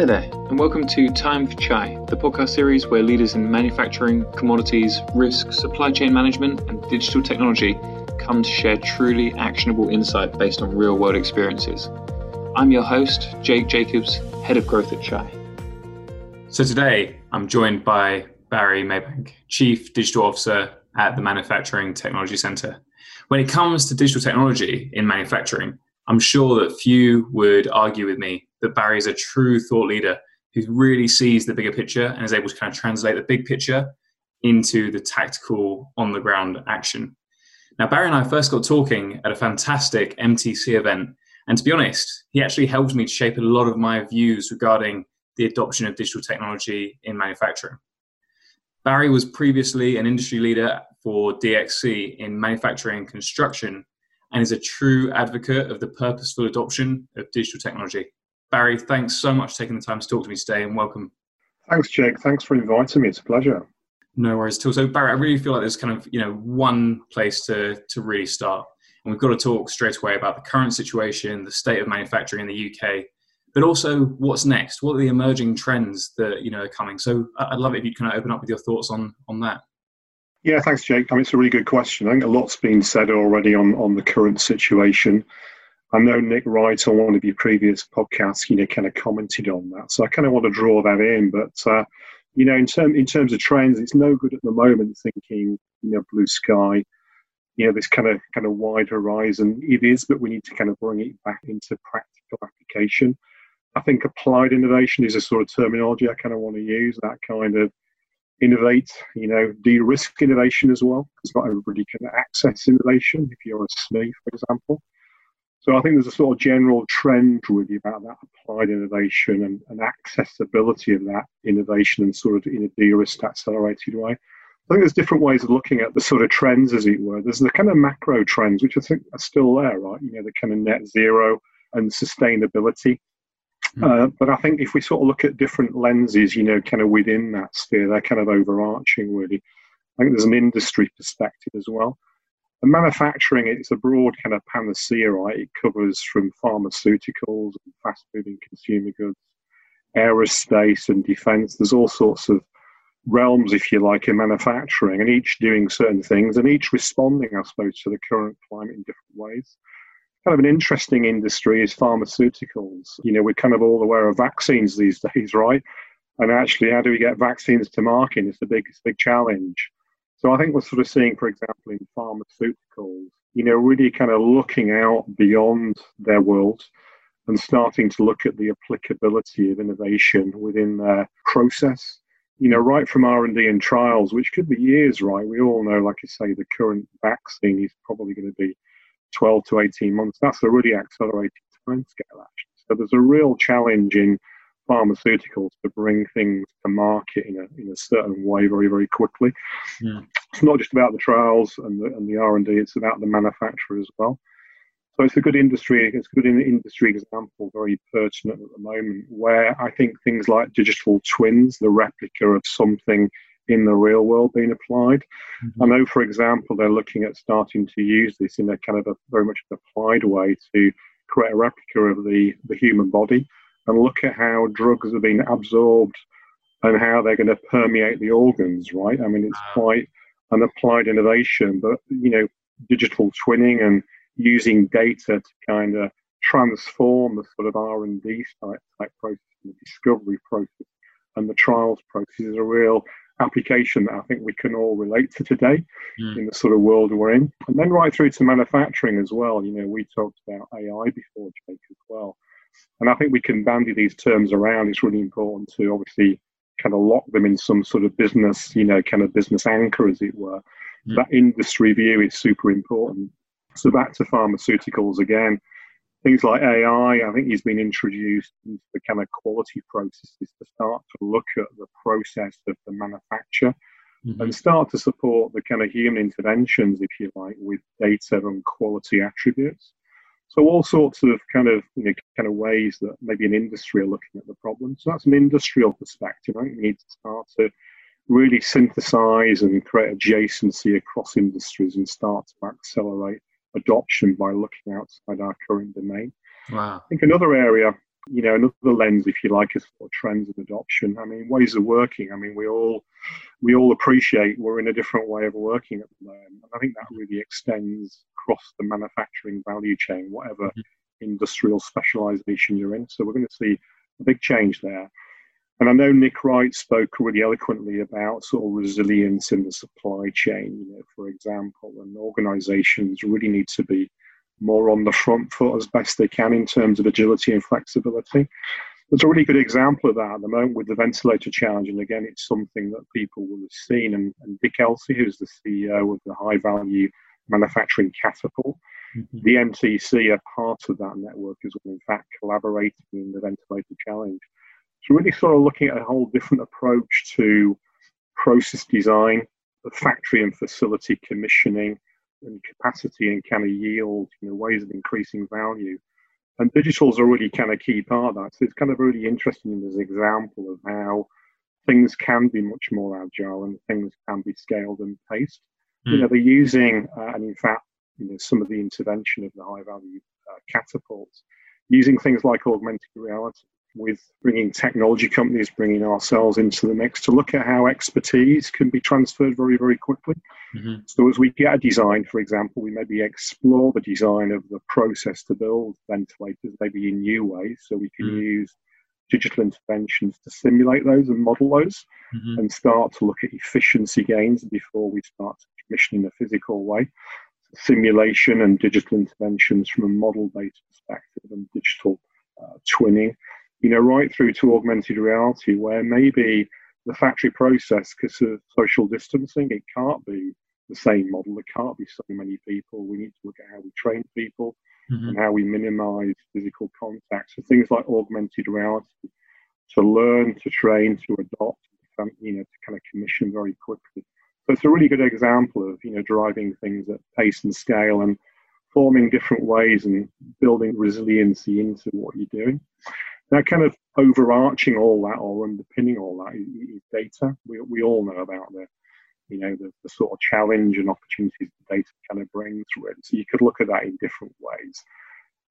Hi there, and welcome to Time for Chai, the podcast series where leaders in manufacturing, commodities, risk, supply chain management, and digital technology come to share truly actionable insight based on real world experiences. I'm your host, Jake Jacobs, Head of Growth at Chai. So today I'm joined by Barry Maybank, Chief Digital Officer at the Manufacturing Technology Centre. When it comes to digital technology in manufacturing, I'm sure that few would argue with me that Barry is a true thought leader who really sees the bigger picture and is able to kind of translate the big picture into the tactical on the ground action. Now, Barry and I first got talking at a fantastic MTC event. And to be honest, he actually helped me to shape a lot of my views regarding the adoption of digital technology in manufacturing. Barry was previously an industry leader for DXC in manufacturing and construction and is a true advocate of the purposeful adoption of digital technology. Barry, thanks so much for taking the time to talk to me today and welcome. Thanks, Jake. Thanks for inviting me. It's a pleasure. No worries at all. So, Barry, I really feel like there's kind of you know one place to to really start, and we've got to talk straight away about the current situation, the state of manufacturing in the UK, but also what's next. What are the emerging trends that you know are coming? So, I'd love it if you kind of open up with your thoughts on on that. Yeah, thanks, Jake. I mean, it's a really good question. I think a lot's been said already on, on the current situation. I know Nick Wright on one of your previous podcasts, you know, kind of commented on that. So I kind of want to draw that in. But, uh, you know, in, term, in terms of trends, it's no good at the moment thinking, you know, blue sky, you know, this kind of kind of wide horizon. It is, but we need to kind of bring it back into practical application. I think applied innovation is a sort of terminology I kind of want to use, that kind of innovate, you know, de-risk innovation as well, because not everybody can access innovation if you're a SME, for example. So I think there's a sort of general trend really about that applied innovation and, and accessibility of that innovation and sort of in a de-risk accelerated way. I think there's different ways of looking at the sort of trends, as it were. There's the kind of macro trends, which I think are still there, right? You know, the kind of net zero and sustainability. Hmm. Uh, but I think if we sort of look at different lenses, you know, kind of within that sphere, they're kind of overarching really. I think there's an industry perspective as well. And manufacturing, it's a broad kind of panacea, right? It covers from pharmaceuticals and fast moving consumer goods, aerospace and defense. There's all sorts of realms, if you like, in manufacturing, and each doing certain things and each responding, I suppose, to the current climate in different ways kind of an interesting industry is pharmaceuticals. You know, we're kind of all aware of vaccines these days, right? And actually, how do we get vaccines to market? It's the big, it's big challenge. So I think we're sort of seeing, for example, in pharmaceuticals, you know, really kind of looking out beyond their world and starting to look at the applicability of innovation within their process. You know, right from R and D and trials, which could be years, right? We all know, like I say, the current vaccine is probably going to be 12 to 18 months. That's a really accelerated timescale, actually. So there's a real challenge in pharmaceuticals to bring things to market in a, in a certain way very, very quickly. Yeah. It's not just about the trials and the, and the R&D, it's about the manufacturer as well. So it's a good industry, it's a good industry example, very pertinent at the moment, where I think things like digital twins, the replica of something in the real world being applied. Mm-hmm. I know, for example, they're looking at starting to use this in a kind of a very much applied way to create a replica of the, the human body and look at how drugs are being absorbed and how they're going to permeate the organs, right? I mean, it's quite an applied innovation, but, you know, digital twinning and using data to kind of transform the sort of R&D type, type process, the discovery process and the trials process is a real application that I think we can all relate to today mm. in the sort of world we're in. And then right through to manufacturing as well. You know, we talked about AI before, Jake, as well. And I think we can bandy these terms around. It's really important to obviously kind of lock them in some sort of business, you know, kind of business anchor, as it were. Mm. That industry view is super important. So back to pharmaceuticals again things like AI, I think he's been introduced into the kind of quality processes to start to look at the process of the manufacture mm-hmm. and start to support the kind of human interventions, if you like, with data and quality attributes. So all sorts of kind of you know, kind of ways that maybe an industry are looking at the problem. So that's an industrial perspective. I think we need to start to really synthesize and create adjacency across industries and start to accelerate adoption by looking outside our current domain. Wow. I think another area you know, another lens, if you like, is for trends and adoption. I mean, ways of working. I mean, we all we all appreciate we're in a different way of working at the moment, and I think that really extends across the manufacturing value chain, whatever mm-hmm. industrial specialization you're in. So we're going to see a big change there. And I know Nick Wright spoke really eloquently about sort of resilience in the supply chain, you know, for example, and organizations really need to be more on the front foot as best they can in terms of agility and flexibility. There's a really good example of that at the moment with the ventilator challenge. And again, it's something that people will have seen. And, and Dick Elsy, who's the CEO of the high value manufacturing catapult, mm-hmm. the MTC are part of that network as well, in fact, collaborating in the ventilator challenge. So, really sort of looking at a whole different approach to process design, the factory and facility commissioning, and capacity and kind of yield, you know, ways of increasing value. And digital is a really kind of key part of that. So it's kind of really interesting as an example of how things can be much more agile and things can be scaled and paced. Mm. You know, they're using, uh, and in fact, you know, some of the intervention of the high value uh, catapults, using things like augmented reality with bringing technology companies, bringing ourselves into the mix to look at how expertise can be transferred very, very quickly. Mm-hmm. So, as we get a design, for example, we maybe explore the design of the process to build ventilators, maybe in new ways. So, we can mm-hmm. use digital interventions to simulate those and model those mm-hmm. and start to look at efficiency gains before we start commissioning a physical way. Simulation and digital interventions from a model based perspective and digital uh, twinning you know, right through to augmented reality, where maybe the factory process, because of social distancing, it can't be the same model. There can't be so many people. We need to look at how we train people mm-hmm. and how we minimize physical contact. So things like augmented reality to learn, to train, to adopt, you know, to kind of commission very quickly. So it's a really good example of, you know, driving things at pace and scale and forming different ways and building resiliency into what you're doing. Now, kind of overarching all that or underpinning all that is data. We, we all know about the, you know, the, the sort of challenge and opportunities the data kind of brings it. So you could look at that in different ways.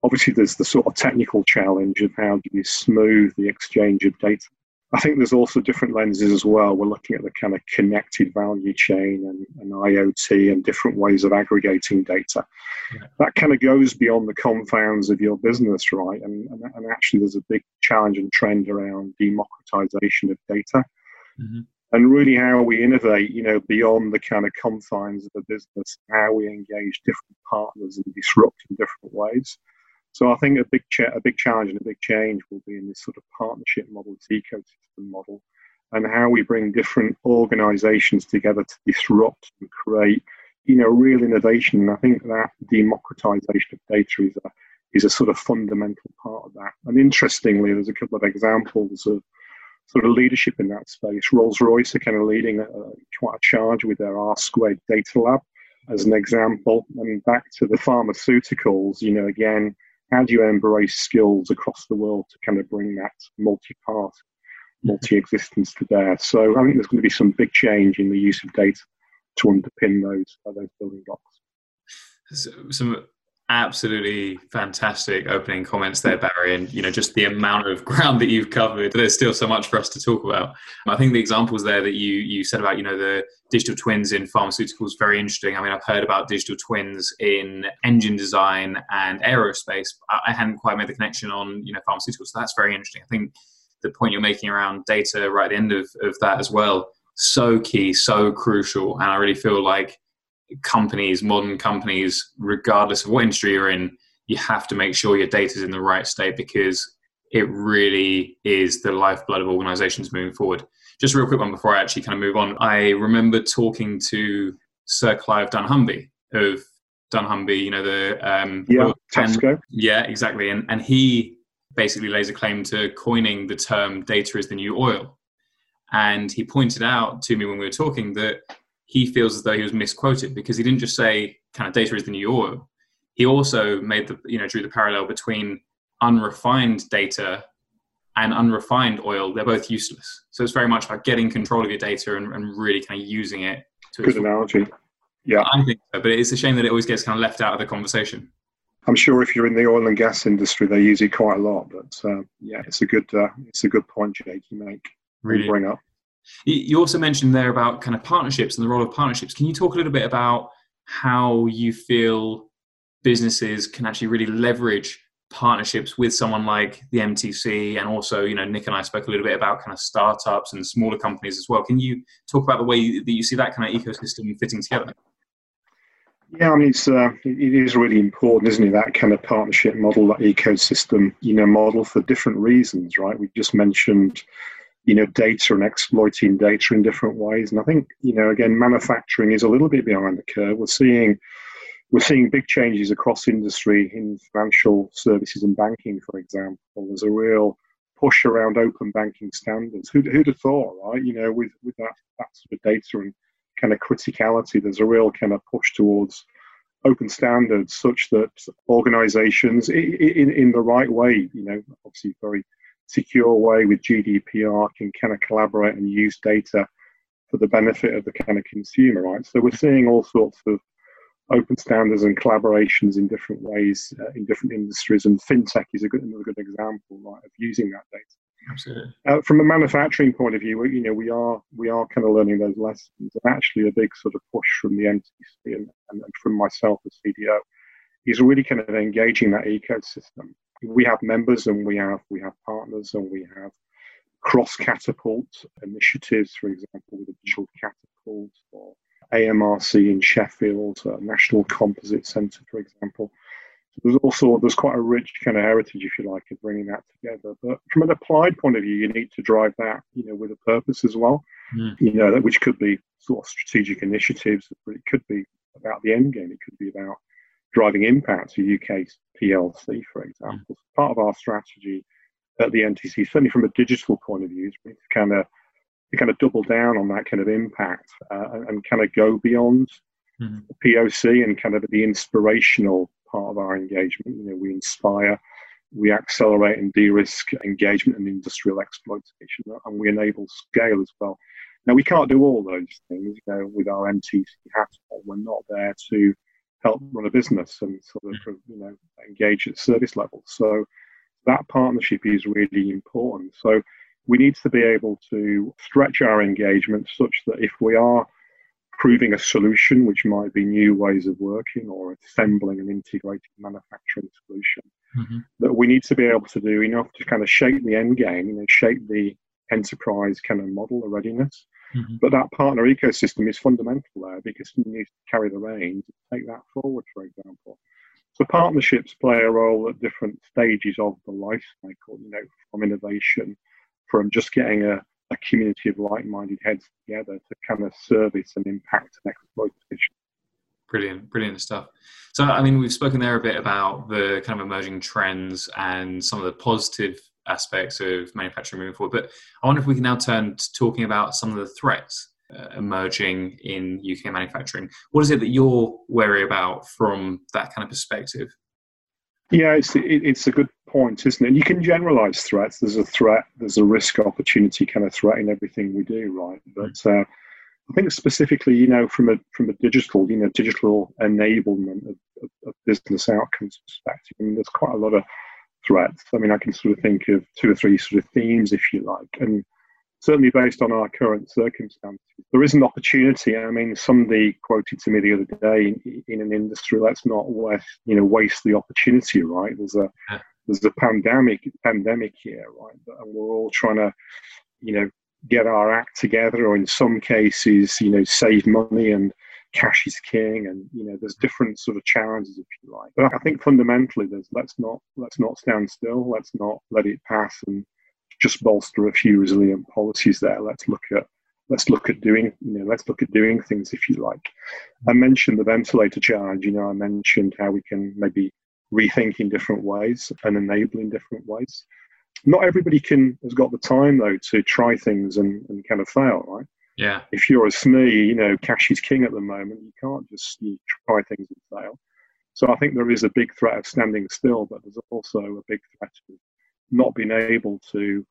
Obviously, there's the sort of technical challenge of how do you smooth the exchange of data I think there's also different lenses as well. We're looking at the kind of connected value chain and, and IoT and different ways of aggregating data. Yeah. That kind of goes beyond the confounds of your business, right? And, and, and, actually, there's a big challenge and trend around democratization of data. Mm-hmm. And really, how we innovate, you know, beyond the kind of confines of the business, how we engage different partners and disrupt in different ways. So I think a big cha- a big challenge and a big change will be in this sort of partnership model, this ecosystem model, and how we bring different organisations together to disrupt and create, you know, real innovation. And I think that democratisation of data is a is a sort of fundamental part of that. And interestingly, there's a couple of examples of sort of leadership in that space. Rolls Royce are kind of leading a, quite a charge with their R squared data lab as an example. And back to the pharmaceuticals, you know, again how do you embrace skills across the world to kind of bring that multi-part, mm-hmm. multi-existence to bear? So I think there's going to be some big change in the use of data to underpin those uh, those building blocks. Some absolutely fantastic opening comments there barry and you know just the amount of ground that you've covered there's still so much for us to talk about. I think the examples there that you you said about you know the digital twins in pharmaceuticals very interesting. I mean i've heard about digital twins in engine design and aerospace i hadn't quite made the connection on you know pharmaceuticals so that's very interesting. I think the point you're making around data right at the end of, of that as well so key so crucial and i really feel like companies, modern companies, regardless of what industry you're in, you have to make sure your data is in the right state because it really is the lifeblood of organizations moving forward. Just a real quick one before I actually kind of move on. I remember talking to Sir Clive Duncumby of Dunnhumby, you know, the. Um, yeah, Tesco. Yeah, exactly. And, and he basically lays a claim to coining the term data is the new oil. And he pointed out to me when we were talking that he feels as though he was misquoted because he didn't just say kind of data is the new oil. He also made the you know drew the parallel between unrefined data and unrefined oil. They're both useless. So it's very much about getting control of your data and, and really kind of using it. To Good analogy. Yeah, I think so. But it's a shame that it always gets kind of left out of the conversation. I'm sure if you're in the oil and gas industry, they use it quite a lot. But uh, yeah, it's a good uh, it's a good point, Jake. You make really bring up. You also mentioned there about kind of partnerships and the role of partnerships. Can you talk a little bit about how you feel businesses can actually really leverage partnerships with someone like the MTC and also, you know, Nick and I spoke a little bit about kind of startups and smaller companies as well. Can you talk about the way that you see that kind of ecosystem fitting together? Yeah, I mean, it's uh, it is really important, isn't it? That kind of partnership model, that ecosystem, you know, model for different reasons, right? We just mentioned, you know, data and exploiting data in different ways, and I think, you know, again, manufacturing is a little bit behind the curve. We're seeing we're seeing big changes across industry in financial services and banking, for example. There's a real push around open banking standards. Who'd, who'd have thought, right? You know, with, with that, that sort of data and kind of criticality, there's a real kind of push towards open standards such that organizations, in, in the right way, you know, obviously very secure way with GDPR, can kind of collaborate and use data for the benefit of the kind of consumer, right? So we're seeing all sorts of open standards and collaborations in different ways uh, in different industries. And fintech is a good, another good example right, of using that data. Absolutely. Uh, from a manufacturing point of view, you know, we are we are kind of learning those lessons. And actually, a big sort of push from the MTC and, and, and from myself as CDO is really kind of engaging that ecosystem. We have members and we have we have partners and we have cross catapult initiatives, for example, with a digital catapult or AMRC in Sheffield, uh, National Composite Centre, for example. So there's also there's quite a rich kind of heritage, if you like, of bringing that together. But from an applied point of view, you need to drive that, you know, with a purpose as well. Mm. You know, which could be sort of strategic initiatives, but it could be about the end game. It could be about driving impact to UK PLC, for example. Mm. Part of our strategy at the MTC, certainly from a digital point of view, is to kind of to kind of double down on that kind of impact uh, and, and, kind of go beyond mm-hmm. the POC and kind of the inspirational part of our engagement. You know, we inspire, we accelerate and de-risk engagement and industrial exploitation, and we enable scale as well. Now, we can't do all those things you know, with our MTC hat on. We're not there to help run a business and sort of you know engage at service level. So that partnership is really important. So we need to be able to stretch our engagement such that if we are proving a solution, which might be new ways of working or assembling an integrated manufacturing solution, mm-hmm. that we need to be able to do enough to kind of shape the end game, you know, shape the enterprise kind of model, the readiness. Mm-hmm. But that partner ecosystem is fundamental there because you need to carry the reins and take that forward, for example. So partnerships play a role at different stages of the life cycle, you know, from innovation from just getting a, a community of like-minded heads together to kind of service and impact and exploitation. Brilliant, brilliant stuff. So, I mean, we've spoken there a bit about the kind of emerging trends and some of the positive aspects of manufacturing moving forward. But I wonder if we can now turn to talking about some of the threats uh, emerging in UK manufacturing. What is it that you're wary about from that kind of perspective? Yeah, it's it's a good point, isn't it? And you can generalize threats. There's a threat, there's a risk opportunity kind of threat in everything we do, right? Mm. But uh, I think specifically, you know, from a from a digital, you know, digital enablement of, of, of business outcomes perspective, I mean, there's quite a lot of threats. I mean, I can sort of think of two or three sort of themes, if you like, and certainly based on our current circumstances. There is an opportunity. I mean, somebody quoted to me the other day in, in an industry, let's not waste, you know, waste the opportunity, right? There's a there's a pandemic pandemic here, right? And we're all trying to, you know, get our act together, or in some cases, you know, save money and cash is king, and you know, there's different sort of challenges, if you like. But I think fundamentally, there's let's not let's not stand still, let's not let it pass, and just bolster a few resilient policies there. Let's look at let's look at doing you know let's look at doing things if you like. I mentioned the ventilator charge. You know, I mentioned how we can maybe rethink in different ways and enable in different ways. Not everybody can has got the time though to try things and, and kind of fail, right? Yeah. If you're a SME, you know, cash is king at the moment. You can't just you try things and fail. So I think there is a big threat of standing still, but there's also a big threat of not being able to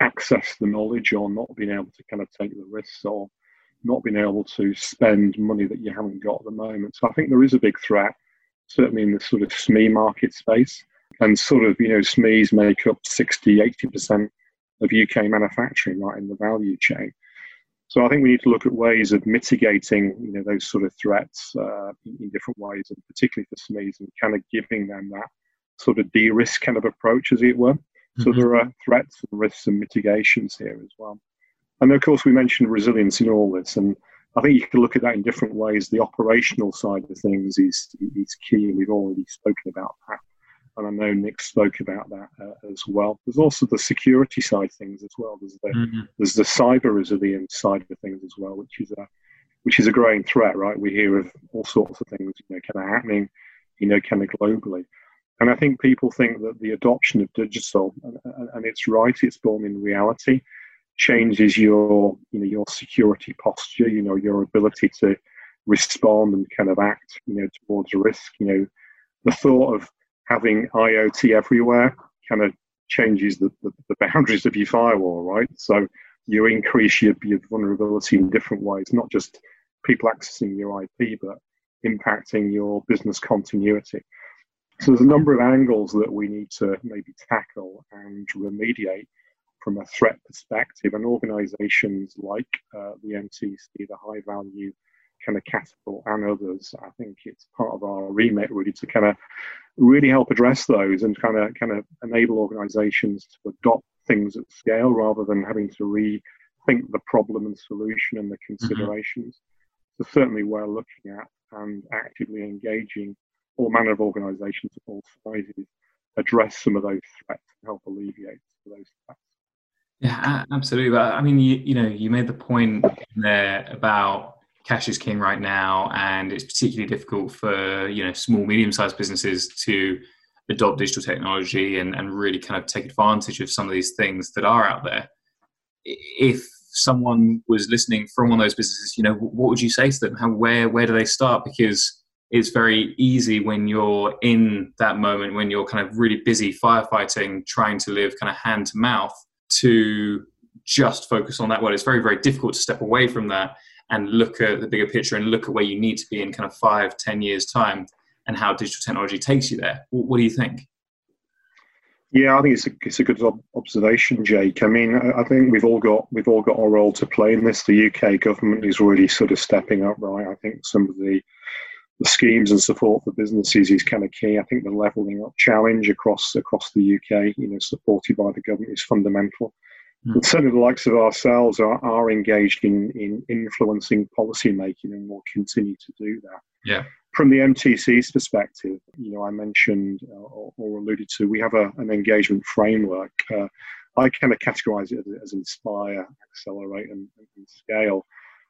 access the knowledge or not being able to kind of take the risks or not being able to spend money that you haven't got at the moment. So I think there is a big threat certainly in the sort of SME market space. And sort of, you know, SMEs make up 60, 80% of UK manufacturing, right in the value chain. So I think we need to look at ways of mitigating, you know, those sort of threats uh, in, in, different ways, and particularly for SMEs, and kind of giving them that sort of de-risk kind of approach, as it were. Mm-hmm. So there are threats and risks and mitigations here as well. And of course, we mentioned resilience in all this, and I think you can look at that in different ways. The operational side of things is is key, and we've already spoken about that and I know Nick spoke about that uh, as well. There's also the security side things as well. There's the mm-hmm. there's the cyber resilience side of things as well, which is a which is a growing threat, right? We hear of all sorts of things, you know, kind of happening, you know, kind of globally. And I think people think that the adoption of digital, and, and it's right, it's born in reality, changes your, you know, your security posture, you know, your ability to respond and kind of act, you know, towards a risk. You know, the thought of having IoT everywhere kind of changes the, the, the, boundaries of your firewall, right? So you increase your, your vulnerability in different ways, not just people accessing your IP, but impacting your business continuity. So there's a number of angles that we need to maybe tackle and remediate from a threat perspective. And organizations like uh, the MTC, the high value kind of catapult and others, I think it's part of our remit really to kind of really help address those and kind of kind of enable organizations to adopt things at scale rather than having to rethink the problem and solution and the mm-hmm. considerations. Mm-hmm. So certainly we're looking at and actively engaging all manner of organizations of all sizes address some of those threats and help alleviate those threats. Yeah, absolutely. But I mean, you, you know, you made the point there about cash is king right now, and it's particularly difficult for you know small, medium-sized businesses to adopt digital technology and, and really kind of take advantage of some of these things that are out there. If someone was listening from one of those businesses, you know, what would you say to them? How where where do they start? Because it's very easy when you're in that moment when you're kind of really busy firefighting, trying to live kind of hand to mouth, to just focus on that. Well, it's very very difficult to step away from that and look at the bigger picture and look at where you need to be in kind of five, ten years time and how digital technology takes you there. What, what do you think? Yeah, I think it's a, it's a good observation, Jake. I mean, I think we've all got we've all got our role to play in this. The UK government is really sort of stepping up, right? I think some of the the schemes and support for businesses is kind of key. I think the levelling up challenge across across the UK, you know, supported by the government, is fundamental. Mm. And certainly the likes of ourselves are, are engaged in, in influencing policy making and will continue to do that. Yeah. From the MTC's perspective, you know, I mentioned uh, or, or, alluded to, we have a, an engagement framework. Uh, I kind of categorize it as, as inspire, accelerate, and, and, scale.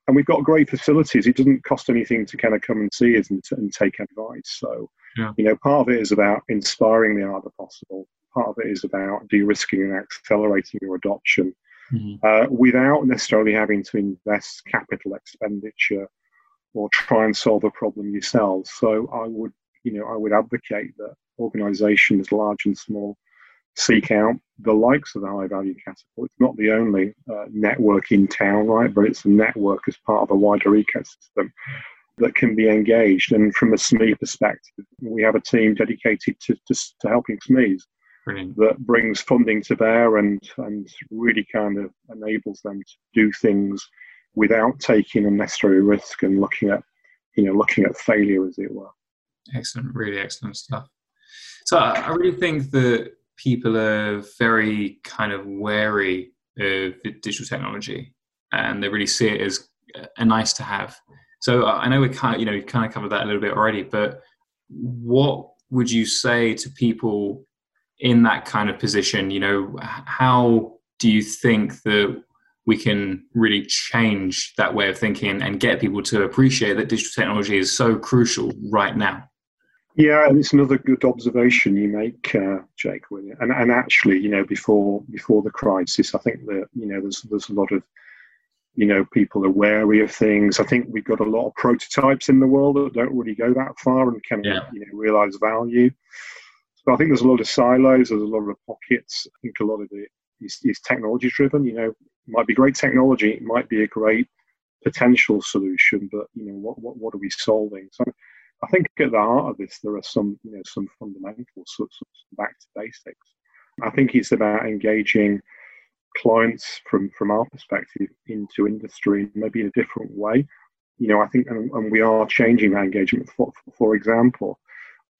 And we've got great facilities. It doesn't cost anything to kind of come and see us and, and take advice. So, yeah. you know, part of it is about inspiring the art of possible part of it is about de-risking and accelerating your adoption mm-hmm. uh, without necessarily having to invest capital expenditure or try and solve a problem yourself. So I would, you know, I would advocate that organisations, large and small, seek out the likes of the high value catapult. It's not the only uh, network in town, right? But it's a network as part of a wider ecosystem that can be engaged. And from a SME perspective, we have a team dedicated to, to, to helping SMEs. Brilliant. that brings funding to bear and and really kind of enables them to do things without taking unnecessary risk and looking at you know looking at failure as it were. Excellent, really excellent stuff. So I really think that people are very kind of wary of digital technology, and they really see it as a nice to have. So I know we kind of, you know, we kind of covered that a little bit already, but what would you say to people in that kind of position, you know, how do you think that we can really change that way of thinking and get people to appreciate that digital technology is so crucial right now? Yeah, and it's another good observation you make, uh, Jake. And and actually, you know, before before the crisis, I think that you know there's there's a lot of you know people are wary of things. I think we've got a lot of prototypes in the world that don't really go that far and can yeah. you know realize value. So I think there's a lot of silos, there's a lot of pockets. I think a lot of it is, is technology driven. You know, it might be great technology, it might be a great potential solution, but you know, what what, what are we solving? So I think at the heart of this, there are some, you know, some fundamentals, sort of back to basics. I think it's about engaging clients from from our perspective into industry, maybe in a different way. You know, I think, and, and we are changing that engagement. For, for example,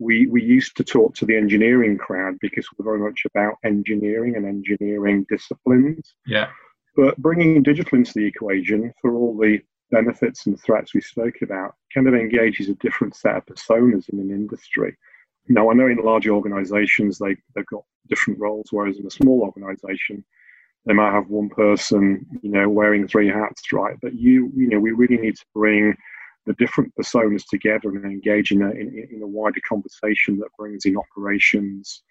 we we used to talk to the engineering crowd because we're very much about engineering and engineering disciplines. Yeah. But bringing digital into the equation for all the benefits and threats we spoke about kind of engages a different set of personas in an industry. Now, I know in large organizations they, they've got different roles, whereas in a small organization, they might have one person, you know, wearing three hats, right? But you, you know, we really need to bring the different personas together and engage in a, in, in a wider conversation that brings in operations,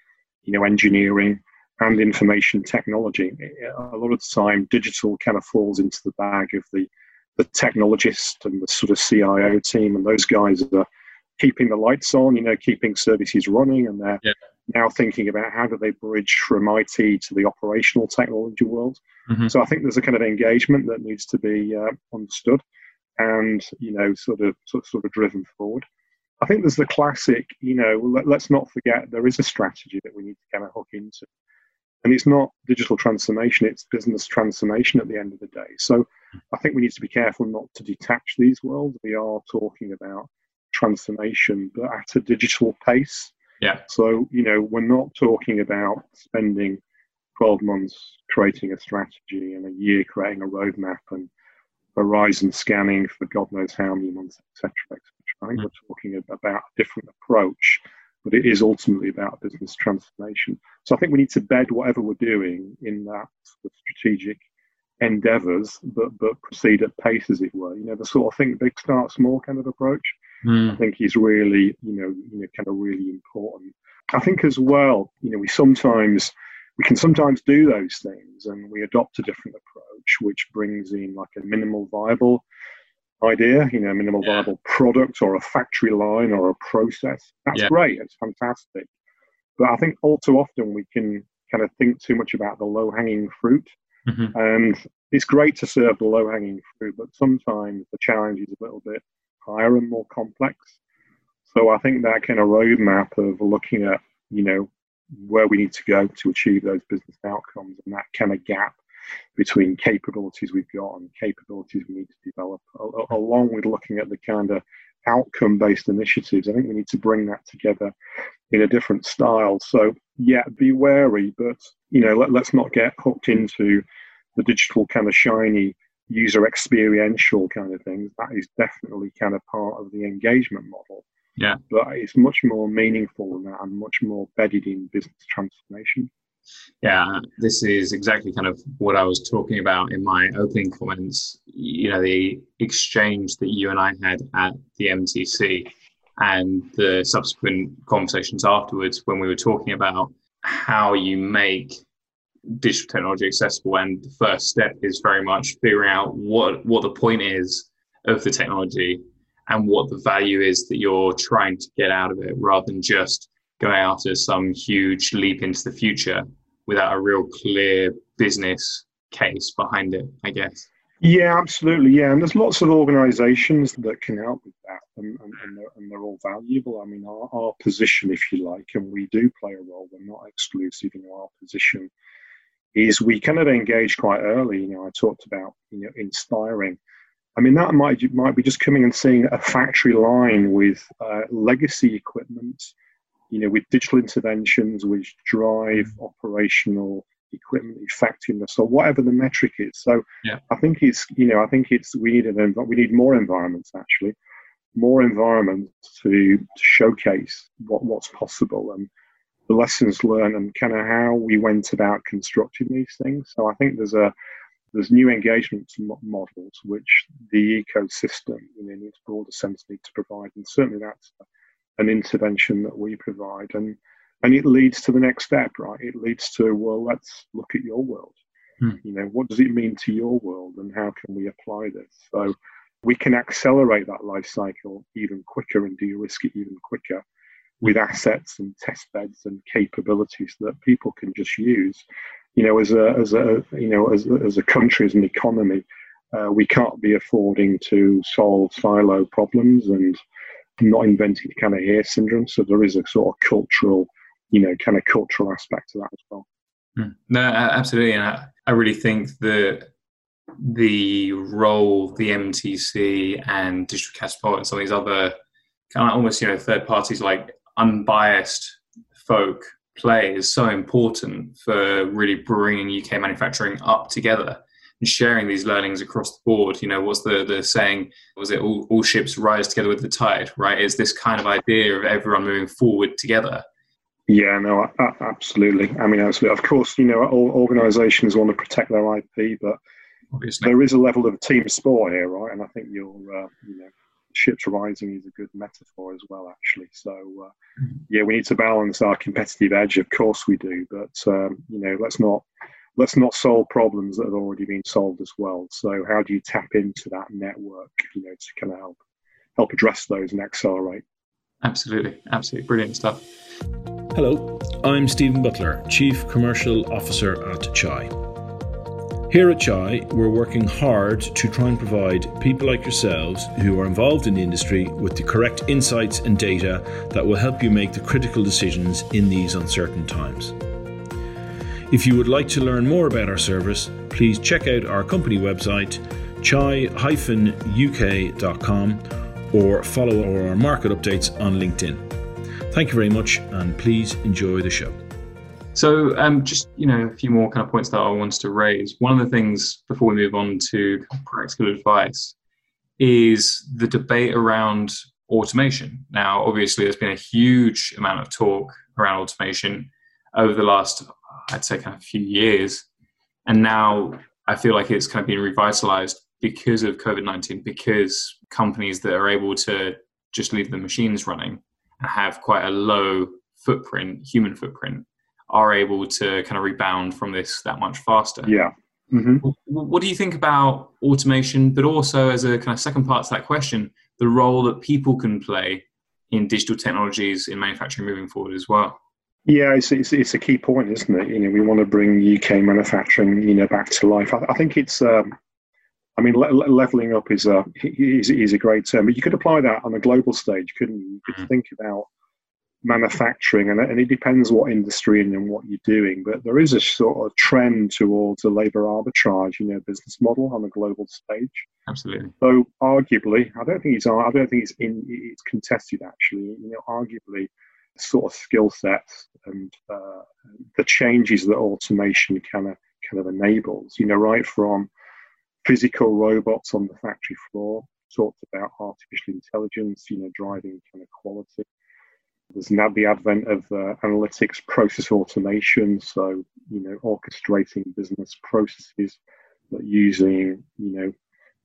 you know, engineering and information technology. A lot of the time, digital kind of falls into the bag of the the technologist and the sort of CIO team, and those guys are keeping the lights on, you know, keeping services running, and they're yeah. now thinking about how do they bridge from IT to the operational technology world. Mm-hmm. So I think there's a kind of engagement that needs to be uh, understood and you know sort of sort, sort of driven forward. I think there's the classic, you know, let, us not forget there is a strategy that we need to kind of hook into. And it's not digital transformation, it's business transformation at the end of the day. So I think we need to be careful not to detach these worlds. We are talking about transformation, but at a digital pace. Yeah. So, you know, we're not talking about spending 12 months creating a strategy and a year creating a roadmap and horizon scanning for God knows how many months, etc., etc. I think mm. we're talking about a different approach, but it is ultimately about business transformation. So I think we need to bed whatever we're doing in that sort of strategic endeavors, but but proceed at pace, as it were. You know, the sort of think big, start small kind of approach. Mm. I think is really, you know, you know, kind of really important. I think as well, you know, we sometimes we can sometimes do those things, and we adopt a different approach, which brings in like a minimal viable idea, you know, minimal yeah. viable product or a factory line or a process. That's yeah. great. It's fantastic. But I think all too often we can kind of think too much about the low hanging fruit Mm-hmm. And it's great to serve the low hanging fruit, but sometimes the challenge is a little bit higher and more complex. So I think that kind of roadmap of looking at, you know, where we need to go to achieve those business outcomes and that kind of gap between capabilities we've got and capabilities we need to develop, along with looking at the kind of outcome based initiatives. I think we need to bring that together in a different style. So, yeah, be wary, but you know, let, us not get hooked into the digital kind of shiny user experiential kind of things. That is definitely kind of part of the engagement model. Yeah. But it's much more meaningful than that and much more bedded in business transformation. Yeah, this is exactly kind of what I was talking about in my opening comments. You know, the exchange that you and I had at the MTC and the subsequent conversations afterwards when we were talking about how you make digital technology accessible and the first step is very much figuring out what what the point is of the technology and what the value is that you're trying to get out of it rather than just going after some huge leap into the future without a real clear business case behind it i guess yeah absolutely yeah and there's lots of organizations that can help with that and, and, and, they're, and they're, all valuable i mean our, our position if you like and we do play a role we're not exclusive in our position is we kind of engage quite early. You know, I talked about you know inspiring. I mean, that might might be just coming and seeing a factory line with uh, legacy equipment, you know, with digital interventions which drive operational equipment effectiveness or whatever the metric is. So yeah. I think it's you know I think it's we need an we need more environments actually, more environments to, to showcase what what's possible and the lessons learned and kind of how we went about constructing these things. So I think there's a there's new engagement models which the ecosystem know, needs broader sense need to provide, and certainly that's an intervention that we provide, and and it leads to the next step, right? It leads to well, let's look at your world. Hmm. You know, what does it mean to your world, and how can we apply this? So we can accelerate that life cycle even quicker and de-risk it even quicker with assets and test beds and capabilities that people can just use. You know, as a as a you know as as a country as an economy, uh, we can't be affording to solve silo problems and not inventing kind of here syndrome. So there is a sort of cultural, you know, kind of cultural aspect to that as well. Mm. No, absolutely, and I, I really think that the role the MTC and Digital Catapult and some of these other kind of almost you know third parties like unbiased folk play is so important for really bringing UK manufacturing up together and sharing these learnings across the board. You know, what's the, the saying? Was it all, all ships rise together with the tide, right? Is this kind of idea of everyone moving forward together. Yeah, no, absolutely. I mean, absolutely. Of course, you know, all organisations want to protect their IP, but Obviously. there is a level of team sport here, right? And I think you're, uh, you know, ships rising is a good metaphor as well, actually. So, uh, mm-hmm. yeah, we need to balance our competitive edge. Of course, we do, but um, you know, let's not let's not solve problems that have already been solved as well. So, how do you tap into that network, you know, to kind of help help address those and accelerate? Absolutely, absolutely brilliant stuff. Hello, I'm Stephen Butler, Chief Commercial Officer at Chai. Here at Chai, we're working hard to try and provide people like yourselves who are involved in the industry with the correct insights and data that will help you make the critical decisions in these uncertain times. If you would like to learn more about our service, please check out our company website, chai-uk.com, or follow our market updates on LinkedIn. Thank you very much, and please enjoy the show. So, um, just you know, a few more kind of points that I wanted to raise. One of the things before we move on to practical advice is the debate around automation. Now, obviously, there's been a huge amount of talk around automation over the last, I'd say, kind of few years, and now I feel like it's kind of been revitalized because of COVID nineteen. Because companies that are able to just leave the machines running and have quite a low footprint, human footprint, are able to kind of rebound from this that much faster. Yeah. Mm-hmm. What do you think about automation, but also as a kind of second part to that question, the role that people can play in digital technologies in manufacturing moving forward as well? Yeah, it's, it's, it's a key point, isn't it? You know, we want to bring UK manufacturing, you know, back to life. I, I think it's, um, I mean, le- leveling up is a is, is a great term, but you could apply that on a global stage, couldn't you? You could mm-hmm. think about manufacturing, and, and it depends what industry and, and what you're doing. But there is a sort of trend towards a labour arbitrage, you know, business model on a global stage. Absolutely. So arguably, I don't think it's I don't think it's in it's contested actually. You know, arguably, sort of skill sets and uh, the changes that automation kind of kind of enables. You know, right from physical robots on the factory floor, talked about artificial intelligence, you know, driving kind of quality there's now the advent of uh, analytics, process automation, so you know orchestrating business processes, but using you know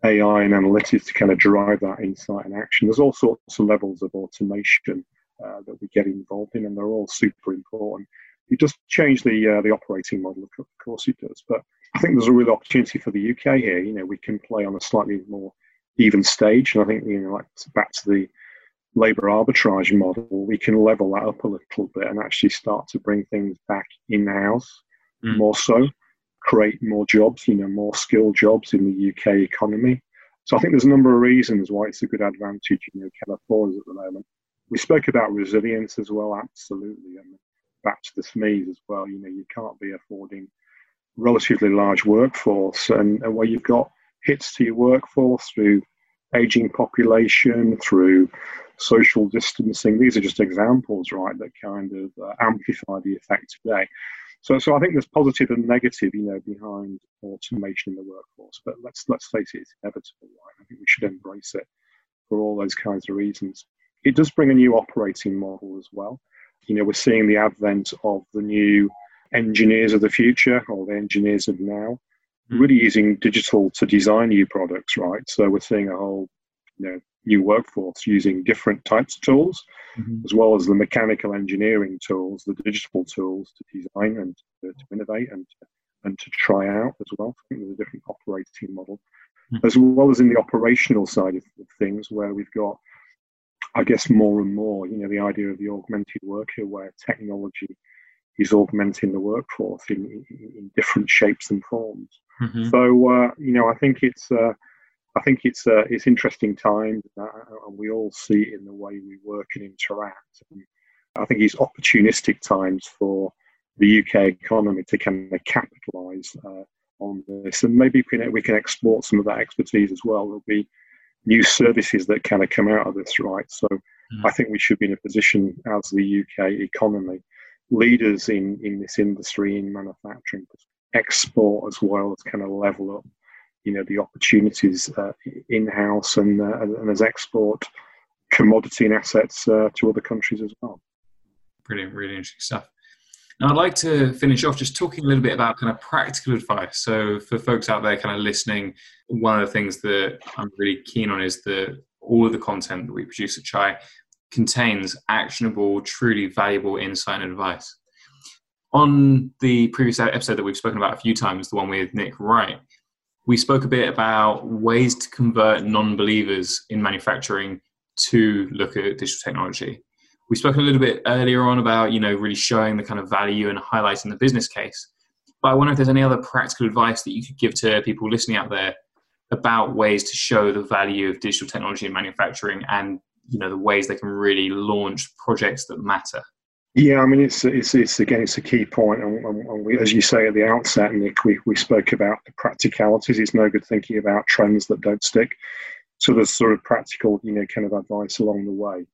AI and analytics to kind of drive that insight and action. There's all sorts of levels of automation uh, that we get involved in, and they're all super important. It just change the uh, the operating model, of course it does. But I think there's a real opportunity for the UK here. You know, we can play on a slightly more even stage, and I think you know, like back to the labour arbitrage model, we can level that up a little bit and actually start to bring things back in house mm. more so, create more jobs, you know, more skilled jobs in the UK economy. So I think there's a number of reasons why it's a good advantage, you know, kind of for us at the moment. We spoke about resilience as well, absolutely, and back to the SMEs as well. You know, you can't be affording relatively large workforce, and, and where you've got hits to your workforce through aging population, through social distancing. These are just examples, right, that kind of uh, amplify the effect today. So, so I think there's positive and negative, you know, behind automation in the workforce. But let's let's face it, it's inevitable, right? I think we should embrace it for all those kinds of reasons. It does bring a new operating model as well. You know, we're seeing the advent of the new engineers of the future or the engineers of now, hmm. really using digital to design new products, right? So we're seeing a whole, you know, new workforce using different types of tools, mm-hmm. as well as the mechanical engineering tools, the digital tools to design and to, to innovate and and to try out as well. I think there's a different operating model, mm-hmm. as well as in the operational side of things, where we've got, I guess, more and more, you know, the idea of the augmented worker, where technology is augmenting the workforce in, in, in different shapes and forms. Mm-hmm. So, uh, you know, I think it's uh, I think it's uh, it's interesting times, uh, and we all see it in the way we work and interact. And I think it's opportunistic times for the UK economy to kind of capitalise uh, on this, and maybe we can, we can export some of that expertise as well. There'll be new services that kind of come out of this, right? So mm. I think we should be in a position as the UK economy, leaders in in this industry in manufacturing, export as well as kind of level up you know the opportunities uh, in house and, uh, and as export commodity and assets uh, to other countries as well. Brilliant, really interesting stuff. Now, I'd like to finish off just talking a little bit about kind of practical advice. So, for folks out there kind of listening, one of the things that I'm really keen on is that all of the content that we produce at Chai contains actionable, truly valuable insight and advice. On the previous episode that we've spoken about a few times, the one with Nick Wright, we spoke a bit about ways to convert non-believers in manufacturing to look at digital technology. We spoke a little bit earlier on about you know really showing the kind of value and highlighting the business case. But I wonder if there's any other practical advice that you could give to people listening out there about ways to show the value of digital technology in manufacturing and you know the ways they can really launch projects that matter. Yeah, I mean, it's it's, it's again, it's a key point, and, and we, as you say at the outset, Nick, we, we spoke about the practicalities. It's no good thinking about trends that don't stick. So there's sort of practical, you know, kind of advice along the way.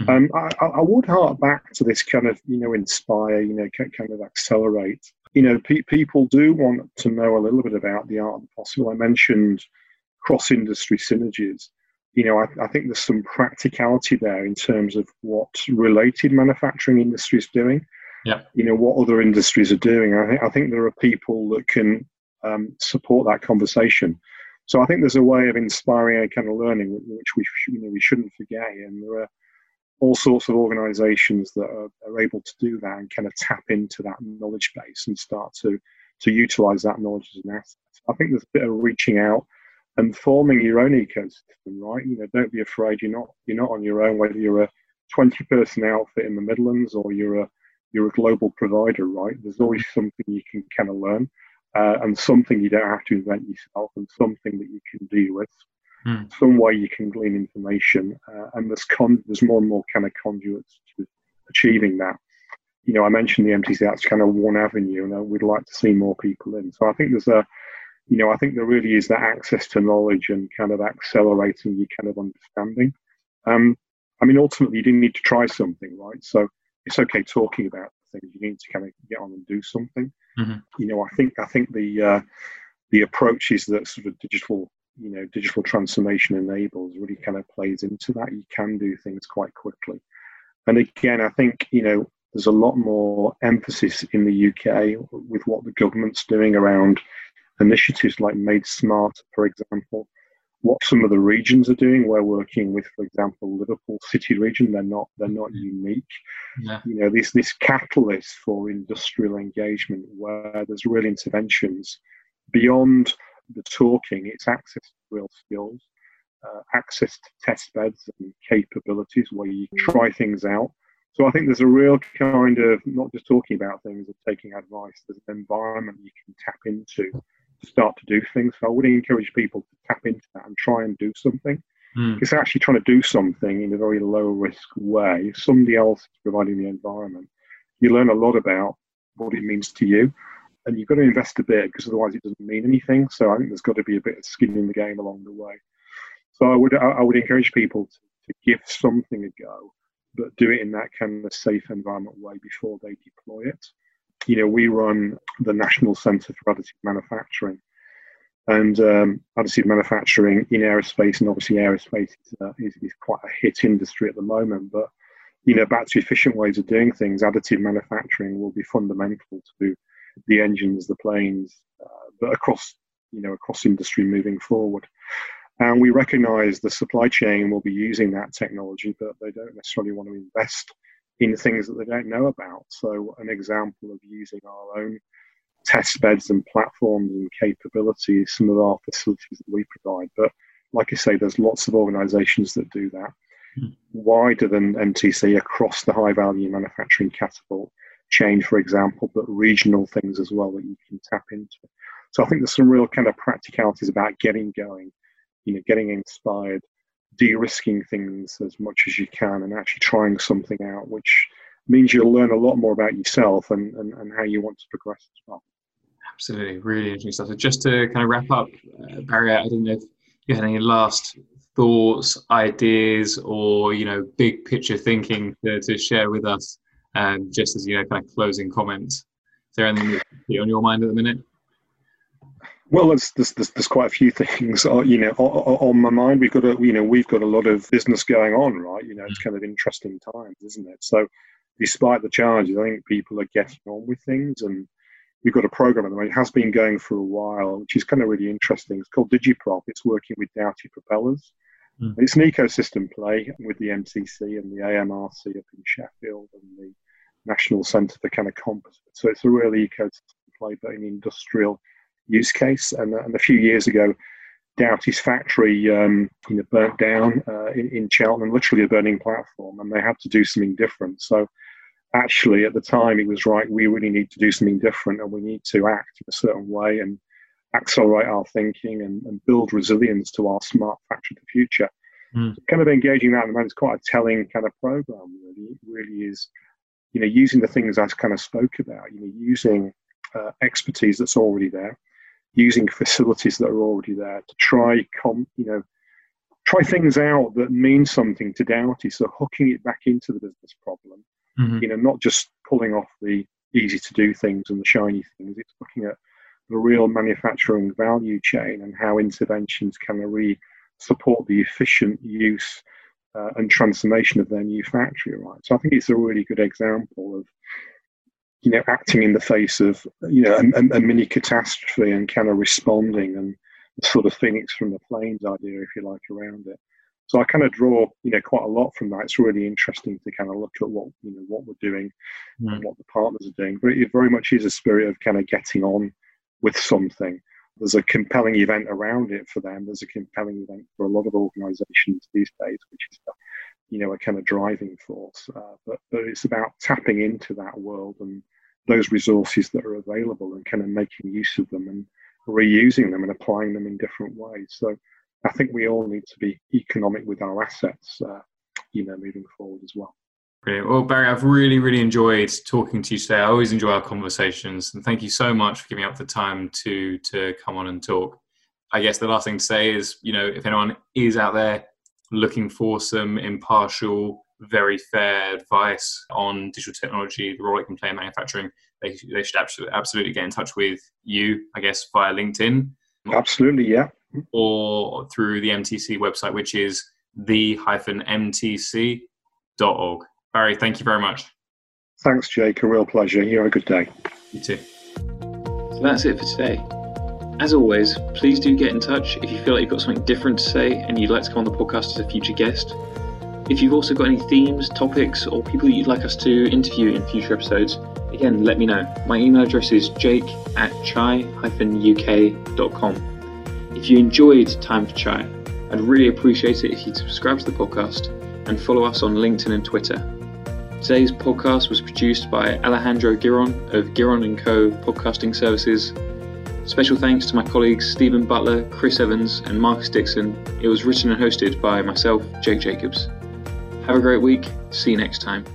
Mm-hmm. Um, I, I, would hark back to this kind of, you know, inspire, you know, kind of accelerate. You know, pe- people do want to know a little bit about the art of the possible. I mentioned cross-industry synergies you know, I, I, think there's some practicality there in terms of what related manufacturing industry is doing. Yeah. You know, what other industries are doing. I think I think there are people that can um, support that conversation. So I think there's a way of inspiring a kind of learning which we you know we shouldn't forget. And there are all sorts of organisations that are, are able to do that and kind of tap into that knowledge base and start to to utilise that knowledge as an asset. I think there's a bit of reaching out and forming your own ecosystem, right? You know, don't be afraid. You're not you're not on your own. Whether you're a 20 person outfit in the Midlands or you're a you're a global provider, right? There's always something you can kind of learn, uh, and something you don't have to invent yourself, and something that you can deal with. Mm. Some way you can glean information, uh, and there's con- there's more and more kind of conduits to achieving that. You know, I mentioned the MTC. That's kind of one avenue, and we'd like to see more people in. So I think there's a you know, I think there really is that access to knowledge and kind of accelerating your kind of understanding. Um, I mean, ultimately, you do need to try something, right? So it's okay talking about things. You need to kind of get on and do something. Mm-hmm. You know, I think I think the uh, the approaches that sort of digital, you know, digital transformation enables really kind of plays into that. You can do things quite quickly. And again, I think you know there's a lot more emphasis in the UK with what the government's doing around initiatives like Made Smart, for example, what some of the regions are doing. We're working with, for example, Liverpool City region. They're not they're not unique. Yeah. You know, this this catalyst for industrial engagement where there's real interventions beyond the talking. It's access to real skills, uh, access to test beds and capabilities where you try things out. So I think there's a real kind of not just talking about things, but taking advice. There's an environment you can tap into to start to do things. So I would encourage people to tap into that and try and do something. Mm. It's actually trying to do something in a very low risk way. Somebody else is providing the environment, you learn a lot about what it means to you. And you've got to invest a bit because otherwise it doesn't mean anything. So I think there's got to be a bit of skin in the game along the way. So I would I would encourage people to, to give something a go, but do it in that kind of safe environment way before they deploy it you know, we run the National Centre for Additive Manufacturing. And um, additive manufacturing in aerospace, and obviously aerospace is, uh, is, is, quite a hit industry at the moment. But you know, back to efficient ways of doing things, additive manufacturing will be fundamental to the engines, the planes, uh, but across you know across industry moving forward. And we recognise the supply chain will be using that technology, but they don't necessarily want to invest in things that they don't know about. So, an example of using our own test beds and platforms and capabilities, some of our facilities that we provide. But like I say, there's lots of organisations that do that. Mm. Wider than MTC across the high value manufacturing catapult chain, for example, but regional things as well that you can tap into. So I think there's some real kind of practicalities about getting going you know, getting inspired, de-risking things as much as you can, and actually trying something out, which means you'll learn a lot more about yourself and, and, and how you want to progress as well. Absolutely, really interesting stuff. So just to kind of wrap up, uh, Barry, I don't know if you had any last thoughts, ideas, or you know, big picture thinking to, to share with us, um, just as you know, kind of closing comments. Is there anything on your mind at the minute? Well, there's, there's, there's, quite a few things, uh, you know, on, my mind. We've got a, you know, we've got a lot of business going on, right? You know, it's mm. kind of interesting times, isn't it? So, despite the challenges, I think people are getting on with things, and we've got a program at the moment. It has been going for a while, which is kind of really interesting. It's called DigiProp. It's working with Dowty Propellers. Mm. It's an ecosystem play with the MTC and the AMRC up in Sheffield and the National Centre for kind of Composite. So it's a really ecosystem play, but in industrial use case. And, and a few years ago, Dowty's factory, um, you know, burnt down uh, in, in Cheltenham, literally a burning platform, and they had to do something different. So actually at the time it was right we really need to do something different and we need to act in a certain way and accelerate our thinking and, and build resilience to our smart factory of the future mm. so kind of engaging that at the moment is quite a telling kind of program really it really is you know using the things i kind of spoke about you know using uh, expertise that's already there using facilities that are already there to try com you know try things out that mean something to Dowty so hooking it back into the business problem Mm-hmm. You know, not just pulling off the easy to do things and the shiny things. It's looking at the real manufacturing value chain and how interventions can really support the efficient use uh, and transformation of their new factory. Right. So I think it's a really good example of you know acting in the face of you know a, a mini catastrophe and kind of responding and sort of phoenix from the flames idea, if you like, around it. So I kind of draw, you know, quite a lot from that. It's really interesting to kind of look at what you know what we're doing mm. and what the partners are doing. But it very much is a spirit of kind of getting on with something. There's a compelling event around it for them. There's a compelling event for a lot of organisations these days, which is, you know, a kind of driving force. Uh, but but it's about tapping into that world and those resources that are available and kind of making use of them and reusing them and applying them in different ways. So I think we all need to be economic with our assets, uh, you know, moving forward as well. Brilliant. Well, Barry, I've really, really enjoyed talking to you today. I always enjoy our conversations, and thank you so much for giving up the time to to come on and talk. I guess the last thing to say is, you know, if anyone is out there looking for some impartial, very fair advice on digital technology, the role it can play in manufacturing, they, they should absolutely, absolutely get in touch with you, I guess, via LinkedIn. Absolutely, yeah or through the MTC website, which is the-mtc.org. Barry, thank you very much. Thanks, Jake. A real pleasure. You have a good day. You too. So that's it for today. As always, please do get in touch if you feel like you've got something different to say and you'd like to come on the podcast as a future guest. If you've also got any themes, topics, or people you'd like us to interview in future episodes, again, let me know. My email address is jake at chai-uk.com. If you enjoyed Time for Chai, I'd really appreciate it if you'd subscribe to the podcast and follow us on LinkedIn and Twitter. Today's podcast was produced by Alejandro Giron of Giron & Co. Podcasting Services. Special thanks to my colleagues Stephen Butler, Chris Evans, and Marcus Dixon. It was written and hosted by myself, Jake Jacobs. Have a great week. See you next time.